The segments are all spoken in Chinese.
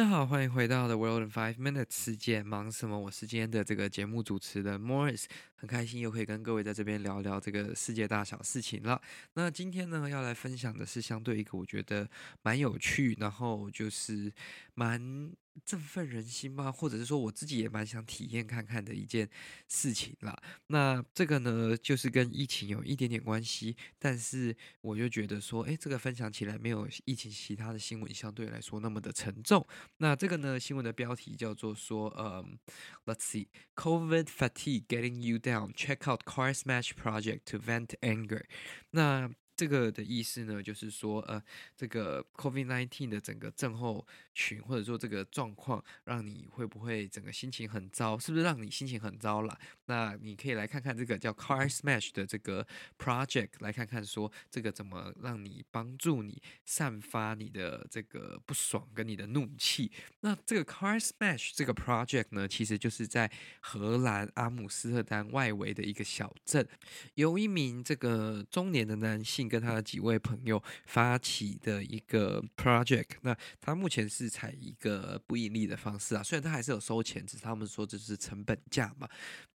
大家好，欢迎回到 The World in Five Minutes。世界忙什么？我是今天的这个节目主持人 Morris，很开心又可以跟各位在这边聊聊这个世界大小事情了。那今天呢，要来分享的是相对一个我觉得蛮有趣，然后就是蛮。振奋人心吗？或者是说我自己也蛮想体验看看的一件事情啦。那这个呢，就是跟疫情有一点点关系，但是我就觉得说，诶，这个分享起来没有疫情其他的新闻相对来说那么的沉重。那这个呢，新闻的标题叫做说，呃，Let's see，COVID fatigue getting you down. Check out Car Smash Project to vent anger. 那这个的意思呢，就是说，呃，这个 COVID-19 的整个症候群，或者说这个状况，让你会不会整个心情很糟？是不是让你心情很糟了？那你可以来看看这个叫 Car Smash 的这个 project，来看看说这个怎么让你帮助你散发你的这个不爽跟你的怒气。那这个 Car Smash 这个 project 呢，其实就是在荷兰阿姆斯特丹外围的一个小镇，有一名这个中年的男性。跟他的几位朋友发起的一个 project，那他目前是采一个不盈利的方式啊，虽然他还是有收钱，只是他们说这是成本价嘛。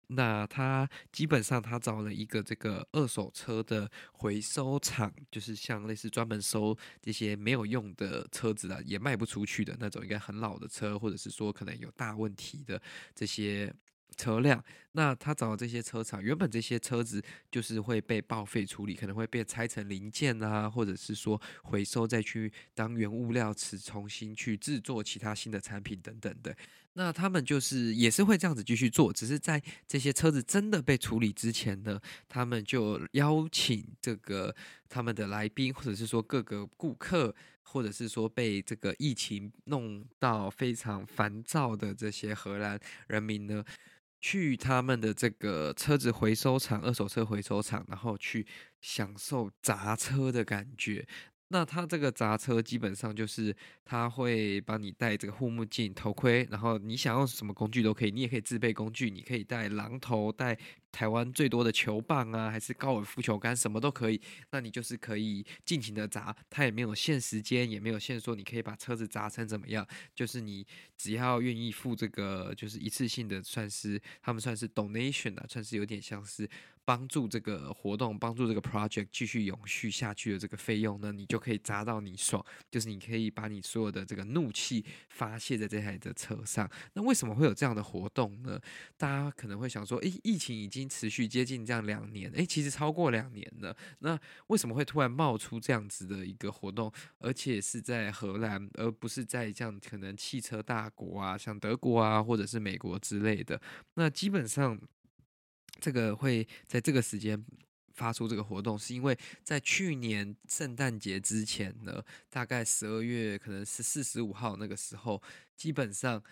那他基本上他找了一个这个二手车的回收厂，就是像类似专门收这些没有用的车子啊，也卖不出去的那种，应该很老的车，或者是说可能有大问题的这些。车辆，那他找这些车厂，原本这些车子就是会被报废处理，可能会被拆成零件啊，或者是说回收再去当原物料池重新去制作其他新的产品等等的。那他们就是也是会这样子继续做，只是在这些车子真的被处理之前呢，他们就邀请这个他们的来宾，或者是说各个顾客，或者是说被这个疫情弄到非常烦躁的这些荷兰人民呢。去他们的这个车子回收厂、二手车回收厂，然后去享受砸车的感觉。那他这个砸车基本上就是他会帮你戴这个护目镜、头盔，然后你想用什么工具都可以，你也可以自备工具，你可以带榔头、带。台湾最多的球棒啊，还是高尔夫球杆，什么都可以。那你就是可以尽情的砸，它也没有限时间，也没有限说你可以把车子砸成怎么样。就是你只要愿意付这个，就是一次性的，算是他们算是 donation 啊，算是有点像是帮助这个活动，帮助这个 project 继续永续下去的这个费用呢，你就可以砸到你爽。就是你可以把你所有的这个怒气发泄在这台的车上。那为什么会有这样的活动呢？大家可能会想说，诶，疫情已经。持续接近这样两年，诶，其实超过两年了。那为什么会突然冒出这样子的一个活动，而且是在荷兰，而不是在这样可能汽车大国啊，像德国啊，或者是美国之类的？那基本上，这个会在这个时间发出这个活动，是因为在去年圣诞节之前呢，大概十二月可能是四十五号那个时候，基本上。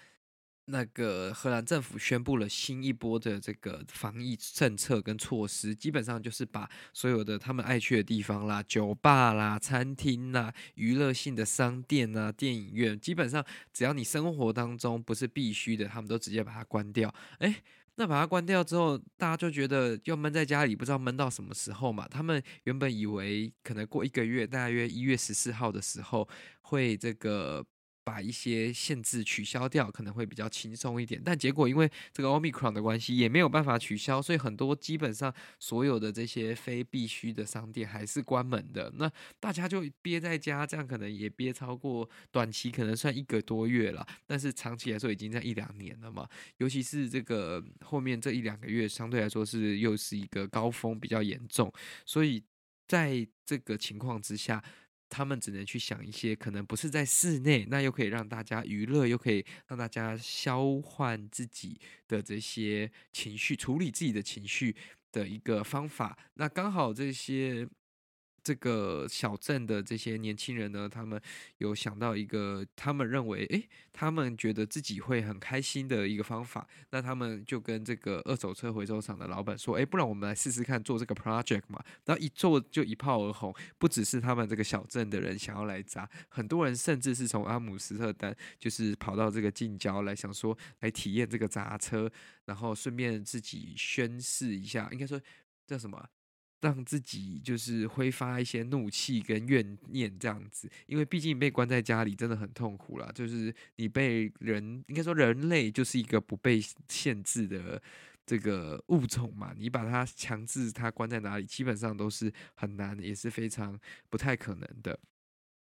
那个荷兰政府宣布了新一波的这个防疫政策跟措施，基本上就是把所有的他们爱去的地方啦、酒吧啦、餐厅啦、娱乐性的商店啊、电影院，基本上只要你生活当中不是必须的，他们都直接把它关掉。诶，那把它关掉之后，大家就觉得又闷在家里，不知道闷到什么时候嘛。他们原本以为可能过一个月，大约一月十四号的时候会这个。把一些限制取消掉，可能会比较轻松一点。但结果因为这个 Omicron 的关系，也没有办法取消，所以很多基本上所有的这些非必须的商店还是关门的。那大家就憋在家，这样可能也憋超过短期可能算一个多月了，但是长期来说已经在一两年了嘛。尤其是这个后面这一两个月，相对来说是又是一个高峰，比较严重。所以在这个情况之下。他们只能去想一些可能不是在室内，那又可以让大家娱乐，又可以让大家消换自己的这些情绪，处理自己的情绪的一个方法。那刚好这些。这个小镇的这些年轻人呢，他们有想到一个，他们认为，诶，他们觉得自己会很开心的一个方法。那他们就跟这个二手车回收厂的老板说，诶，不然我们来试试看做这个 project 嘛。然后一做就一炮而红，不只是他们这个小镇的人想要来砸，很多人甚至是从阿姆斯特丹就是跑到这个近郊来，想说来体验这个砸车，然后顺便自己宣示一下，应该说叫什么？让自己就是挥发一些怒气跟怨念这样子，因为毕竟被关在家里真的很痛苦啦。就是你被人，应该说人类就是一个不被限制的这个物种嘛，你把它强制它关在哪里，基本上都是很难，也是非常不太可能的。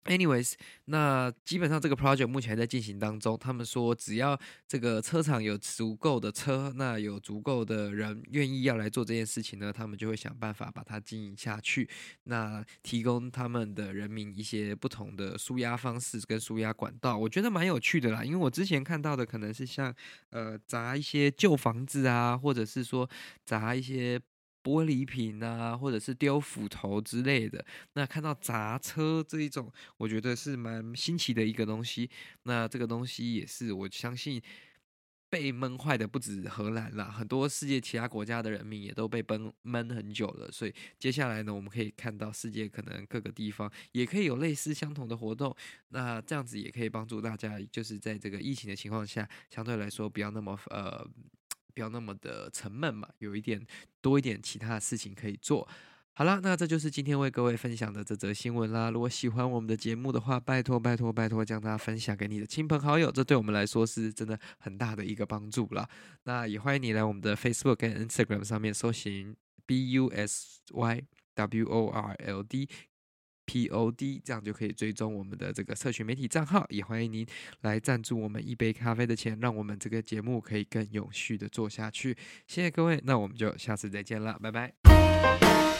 Anyways，那基本上这个 project 目前还在进行当中。他们说，只要这个车厂有足够的车，那有足够的人愿意要来做这件事情呢，他们就会想办法把它经营下去。那提供他们的人民一些不同的输压方式跟输压管道，我觉得蛮有趣的啦。因为我之前看到的可能是像呃砸一些旧房子啊，或者是说砸一些。玻璃瓶啊，或者是丢斧头之类的。那看到砸车这一种，我觉得是蛮新奇的一个东西。那这个东西也是我相信被闷坏的不止荷兰啦，很多世界其他国家的人民也都被闷闷很久了。所以接下来呢，我们可以看到世界可能各个地方也可以有类似相同的活动。那这样子也可以帮助大家，就是在这个疫情的情况下，相对来说不要那么呃。不要那么的沉闷嘛，有一点多一点其他的事情可以做。好了，那这就是今天为各位分享的这则新闻啦。如果喜欢我们的节目的话，拜托拜托拜托，将它分享给你的亲朋好友，这对我们来说是真的很大的一个帮助啦。那也欢迎你来我们的 Facebook 跟 Instagram 上面搜寻 B U S Y W O R L D。Pod 这样就可以追踪我们的这个社群媒体账号，也欢迎您来赞助我们一杯咖啡的钱，让我们这个节目可以更有序的做下去。谢谢各位，那我们就下次再见了，拜拜。